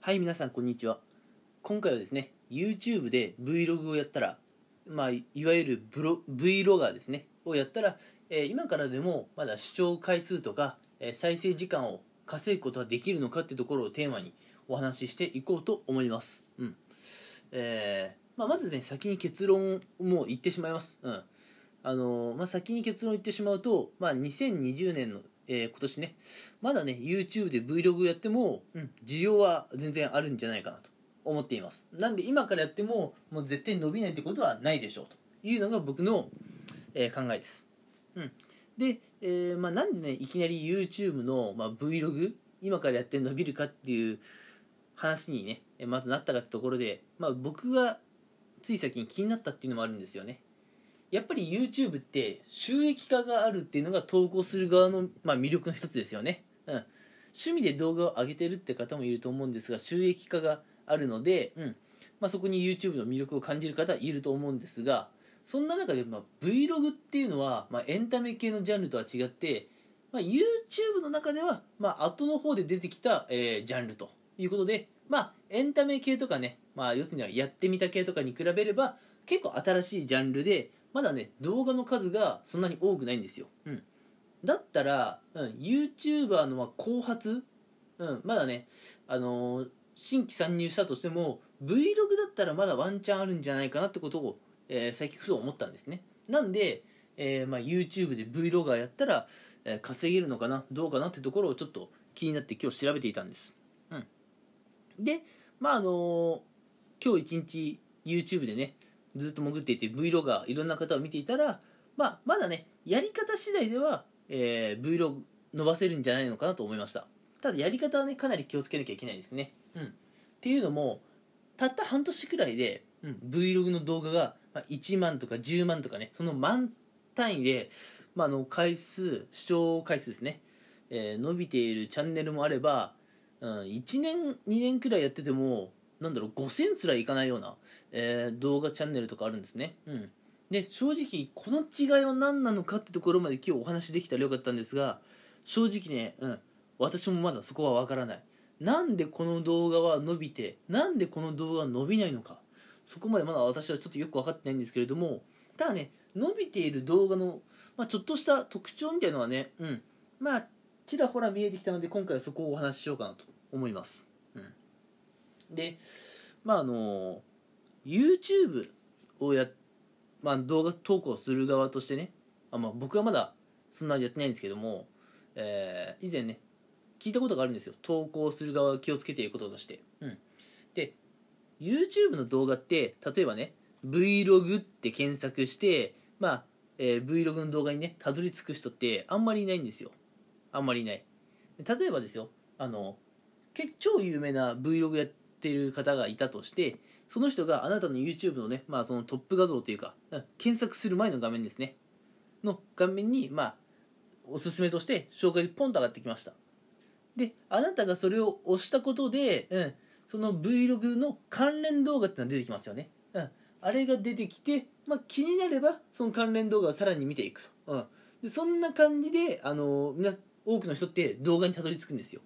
はい皆さんこんにちは。今回はですね YouTube で Vlog をやったらまあいわゆるブロ Vlogger ですねをやったら、えー今からでもまだ視聴回数とか、えー再生時間を稼ぐことはできるのかってところをテーマにお話ししていこうと思います。うん。えーまあ、まずね先に結論も言ってしまいます。うん。あのーまあ、先に結論言ってしまうと、まあ、2020年の、えー今年ね。まだね YouTube で Vlog やっても、うん、需要は全然あるんじゃないかなと思っています。なんで今からやってももう絶対伸びないってことはないでしょうと。いうのが僕の、えー考えです、うん、で、えーまあ、なんでねいきなり YouTube の、まあ、Vlog 今からやって伸びるかっていう話にねまずなったかってところで、まあ、僕がつい最近気になったっていうのもあるんですよね。やっぱり YouTube って収益化があるっていうのが投稿する側の、まあ、魅力の一つですよね、うん、趣味で動画を上げてるって方もいると思うんですが収益化があるので、うん。まあ、そこに YouTube の魅力を感じる方いると思うんですがそんな中で、まあ、Vlog っていうのは、まあ、エンタメ系のジャンルとは違って、まあ、YouTube の中では、まあ後の方で出てきた、えージャンルということで、まあ、エンタメ系とかね、まあ、要するにはやってみた系とかに比べれば結構新しいジャンルでまだね動画の数がそんなに多くないんですよ、うん、だったら、うん、YouTuber のまあ後発、うん、まだね、あのー新規参入したとしても Vlog だったらまだワンチャンあるんじゃないかなってことを、えー最近ふと思ったんですね。なんで、えーまあ、YouTube で Vlogger やったら、えー稼げるのかなどうかなってところをちょっと気になって今日調べていたんです、うん、でまああのー今日一日 YouTube でねずっと潜っていて Vlog がいろんな方を見ていたら、まあ、まだねやり方次第では、えー Vlog 伸ばせるんじゃないのかなと思いました。ただやり方はねかなり気をつけなきゃいけないですね、うん、っていうのもたった半年くらいで、うん、Vlog の動画がまあ1万とか10万とかねその万単位で、まあ、あの回数視聴回数ですね、えー伸びているチャンネルもあれば、うん、1年2年くらいやっててもなんだろう5000すらいかないような、えー動画チャンネルとかあるんですね、うん、で正直この違いは何なのかってところまで今日お話できたらよかったんですが正直ね、うん、私もまだそこは分からない。なんでこの動画は伸びてなんでこの動画は伸びないのかそこまでまだ私はちょっとよく分かってないんですけれどもただね伸びている動画の、まあ、ちょっとした特徴みたいのはね、うん、まあちらほら見えてきたので今回はそこをお話ししようかなと思います、でまああの YouTube をや、まあ、動画投稿する側としてねあ、まあ、僕はまだそんなやってないんですけども、えー以前ね聞いたことがあるんですよ。投稿する側気をつけていることとして、うん、で YouTube の動画って例えばね Vlog って検索してまあ、えー Vlog の動画にねたどり着く人ってあんまりいないんですよ。あんまりいない。例えばですよあの結超有名な Vlog やってる方がいたとしてその人があなたの YouTube のね、まあ、そのトップ画像というか検索する前の画面ですね。の画面にまあおすすめとして紹介でポンと上がってきました。であなたがそれを押したことで、うん、その Vlog の関連動画ってのが出てきますよね、うん、あれが出てきて、まあ、気になればその関連動画をさらに見ていくと、うん、でそんな感じであのみな多くの人って動画にたどり着くんですよ。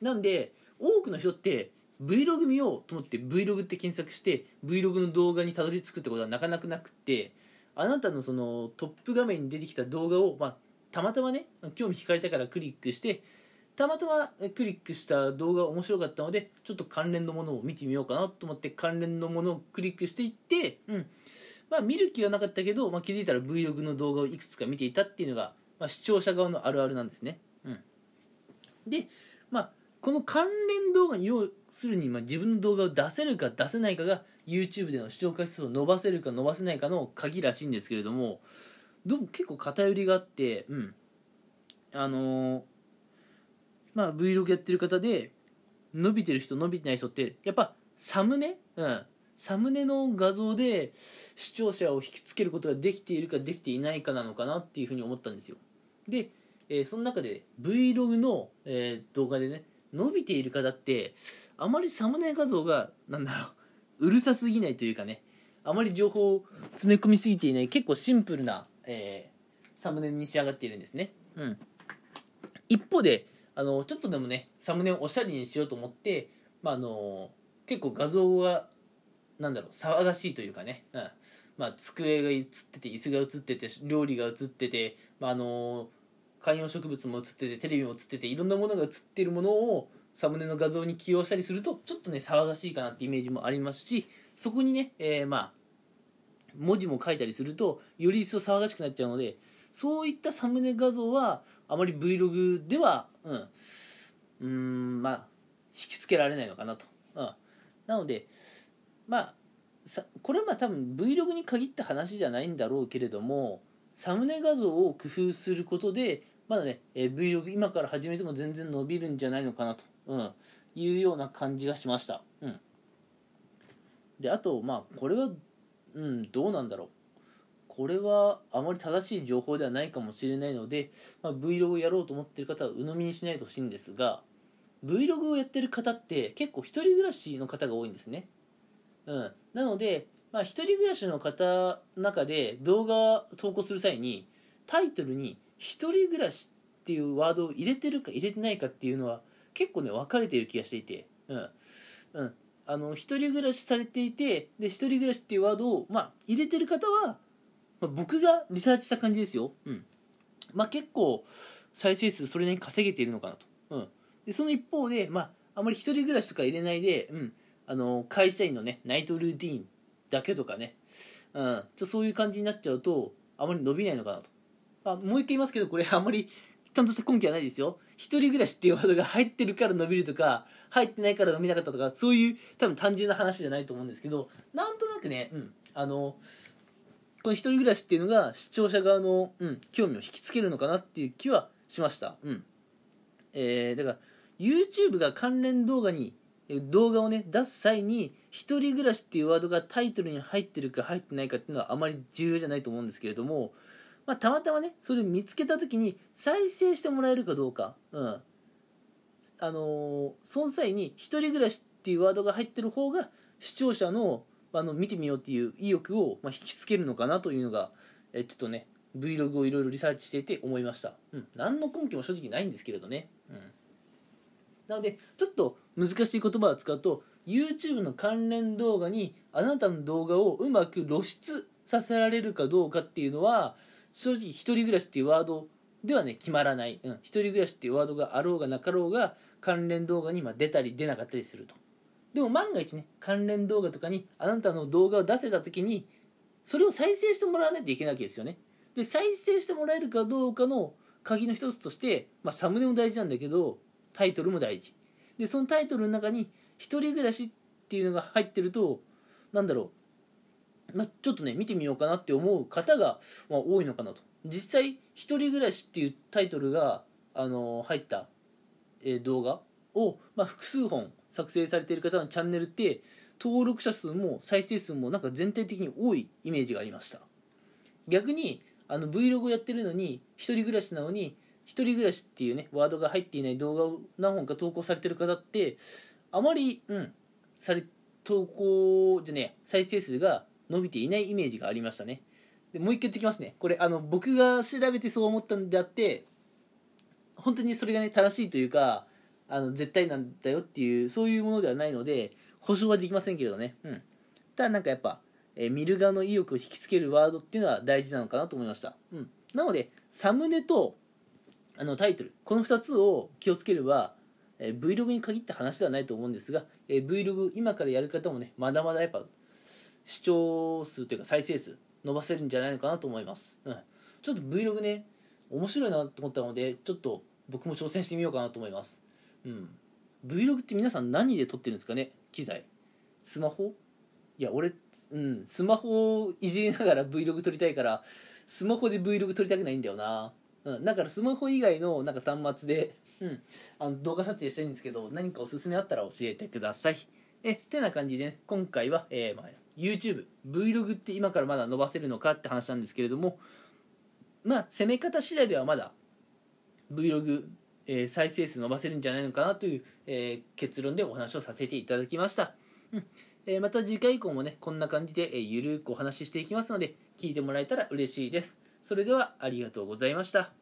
なんで多くの人って Vlog 見ようと思って Vlog って検索して Vlog の動画にたどり着くってことはなかなかなくてあなたのそのトップ画面に出てきた動画を、まあ、たまたまね興味惹かれたからクリックしてたまたまクリックした動画面白かったのでちょっと関連のものを見てみようかなと思って関連のものをクリックしていって、うん。まあ、見る気はなかったけど、まあ、気づいたら Vlog の動画をいくつか見ていたっていうのが、まあ、視聴者側のあるあるなんですね、うん、で、まあ、この関連動画に要するに、まあ、自分の動画を出せるか出せないかが YouTube での視聴回数を伸ばせるか伸ばせないかの鍵らしいんですけれどもどうも結構偏りがあって、うん、あのーまあ Vlog やってる方で伸びてる人伸びてない人ってやっぱサムネ、うん、サムネの画像で視聴者を引きつけることができているかできていないかなのかなっていうふうに思ったんですよ。で、えーその中で Vlog の、えー動画でね伸びている方ってあまりサムネ画像がなんだろううるさすぎないというかねあまり情報を詰め込みすぎていない結構シンプルな、えーサムネに仕上がっているんですね、うん、一方であのちょっとでもねサムネをおしゃれにしようと思ってまあ、あの結構画像がなんだろう騒がしいというかね、うん。まあ、机が映ってて椅子が映ってて料理が映ってて、まあ、あの観葉植物も映っててテレビも映ってていろんなものが映ってるものをサムネの画像に起用したりするとちょっとね騒がしいかなってイメージもありますしそこにね、えー、まあ文字も書いたりするとより一層騒がしくなっちゃうのでそういったサムネ画像はあまり Vlog ではうんうんまあ引きつけられないのかなと、うん、なのでまあさこれはまあ多分 Vlog に限った話じゃないんだろうけれどもサムネ画像を工夫することでまだね、えー、Vlog 今から始めても全然伸びるんじゃないのかなと、うん、いうような感じがしました、うん、であとまあこれはうんどうなんだろう。これはあまり正しい情報ではないかもしれないので、まあ、Vlog をやろうと思ってる方は鵜呑みにしないでほしいんですが Vlog をやってる方って結構一人暮らしの方が多いんですね、うん、なので、まあ、一人暮らしの方の中で動画投稿する際にタイトルに「一人暮らし」っていうワードを入れてるか入れてないかっていうのは結構ね分かれてる気がしていて、うん。うん、あの一人暮らしされていてで一人暮らしっていうワードを、まあ、入れてる方は、まあ、僕がリサーチした感じですよ、うん。まあ、結構再生数それなりに稼げているのかなと、うん、でその一方で、まあ、あまり一人暮らしとか入れないで、うん、あの会社員のねナイトルーティンだけとかね、うん、ちょそういう感じになっちゃうとあまり伸びないのかなと。あもう一回言いますけどこれあんまりちゃんとした根拠はないですよ。一人暮らしっていうワードが入ってるから伸びるとか入ってないから伸びなかったとかそういう多分単純な話じゃないと思うんですけどなんとなくね、うん、あのこの一人暮らしっていうのが視聴者側の、うん、興味を引きつけるのかなっていう気はしました、うん。えー、だから YouTube が関連動画に動画をね出す際に一人暮らしっていうワードがタイトルに入ってるか入ってないかっていうのはあまり重要じゃないと思うんですけれども、まあ、たまたまねそれ見つけた時に再生してもらえるかどうか、うん。あのー、その際に一人暮らしっていうワードが入ってる方が視聴者のあの見てみようっていう意欲を、まあ、引きつけるのかなというのが、えちょっとね Vlog をいろいろリサーチしていて思いました、うん、何の根拠も正直ないんですけれどね、うん、なのでちょっと難しい言葉を使うと YouTube の関連動画にあなたの動画をうまく露出させられるかどうかっていうのは正直一人暮らしっていうワードではね決まらない、うん、一人暮らしっていうワードがあろうがなかろうが関連動画にま出たり出なかったりすると。でも万が一ね関連動画とかにあなたの動画を出せた時にそれを再生してもらわないといけないわけですよね。で再生してもらえるかどうかの鍵の一つとして、まあ、サムネも大事なんだけどタイトルも大事。でそのタイトルの中に一人暮らしっていうのが入ってるとなんだろう、まあ、ちょっとね見てみようかなって思う方が、まあ、多いのかなと。実際「一人暮らし」っていうタイトルが、あのー、入った、えー、動画を、まあ、複数本作成されている方のチャンネルって登録者数も再生数もなんか全体的に多いイメージがありました。逆にあの Vlog をやってるのに一人暮らしなのに一人暮らしっていうねワードが入っていない動画を何本か投稿されてる方ってあまりうんされ投稿じゃねえ再生数が伸びていないイメージがありましたね。でもう一回言ってきますね。これあの僕が調べてそう思ったんであって本当にそれがね正しいというかあの絶対なんだよっていうそういうものではないので保証はできませんけれどね。うん。ただなんかやっぱ、えー、見る側の意欲を引きつけるワードっていうのは大事なのかなと思いました。うん。なのでサムネとあのタイトルこの2つを気をつければ、えー、Vlog に限った話ではないと思うんですが、えー、Vlog 今からやる方もねまだまだやっぱ視聴数というか再生数伸ばせるんじゃないのかなと思います、うん、ちょっと Vlog ね面白いなと思ったのでちょっと僕も挑戦してみようかなと思います。うん。Vlog って皆さん何で撮ってるんですかね？機材。スマホ？いや俺うん。スマホをいじりながら Vlog 撮りたいからスマホで Vlog 撮りたくないんだよな。うん、だからスマホ以外のなんか端末で、うん、あの動画撮影したいんですけど何かおすすめあったら教えてください。えってな感じで、ね、今回は、えーまあ、YouTubeVlog って今からまだ伸ばせるのかって話なんですけれどもまあ攻め方次第ではまだ Vlog、えー、再生数伸ばせるんじゃないのかなという、えー、結論でお話をさせていただきました、うん。えー、また次回以降もねこんな感じで、えー、ゆるくお話ししていきますので聞いてもらえたら嬉しいです。それではありがとうございました。